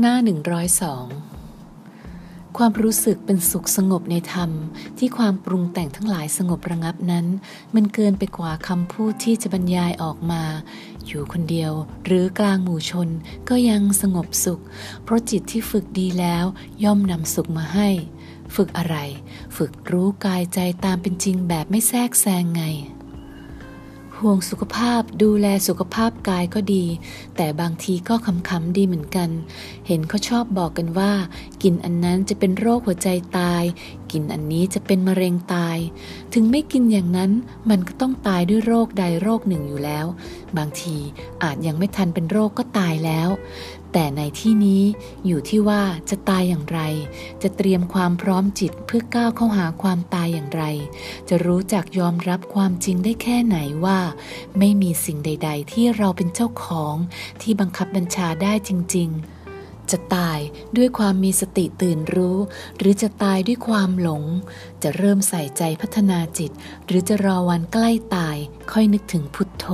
หน้า 102 ความรู้สึกเป็นสุขสงบในธรรม ที่ความปรุงแต่งทั้งหลายสงบระงับนั้น มันเกินไปกว่าคำพูดที่จะบรรยายออกมา อยู่คนเดียวหรือกลางหมู่ชนก็ยังสงบสุข เพราะจิตที่ฝึกดีแล้วย่อมนำสุขมาให้ ฝึกอะไร ฝึกรู้กายใจตามเป็นจริงแบบไม่แทรกแซงไง ห่วงสุขภาพดูแลสุขภาพกายก็ดี แต่บางทีก็คำๆดีเหมือนกัน เห็นเขาชอบบอกกันว่า กินอันนั้นจะเป็นโรคหัวใจตาย กินอันนี้จะเป็นมะเร็งตาย ถึงไม่กินอย่างนั้นมันก็ต้องตายด้วยโรคใดโรคหนึ่งอยู่แล้ว บางทีอาจยังไม่ทันเป็นโรคก็ตายแล้ว แต่ในที่นี้อยู่ที่ว่าจะตายอย่างไร จะเตรียมความพร้อมจิตเพื่อก้าวเข้าหาความตายอย่างไร จะรู้จักยอมรับความจริงได้แค่ไหนว่าไม่มีสิ่งใด ๆ ที่เราเป็นเจ้าของที่บังคับบัญชาได้จริง ๆ จะตายด้วยความมีสติตื่นรู้ หรือจะตายด้วยความหลง จะเริ่มใส่ใจพัฒนาจิต หรือจะรอวันใกล้ตายค่อยนึกถึงพุทโธ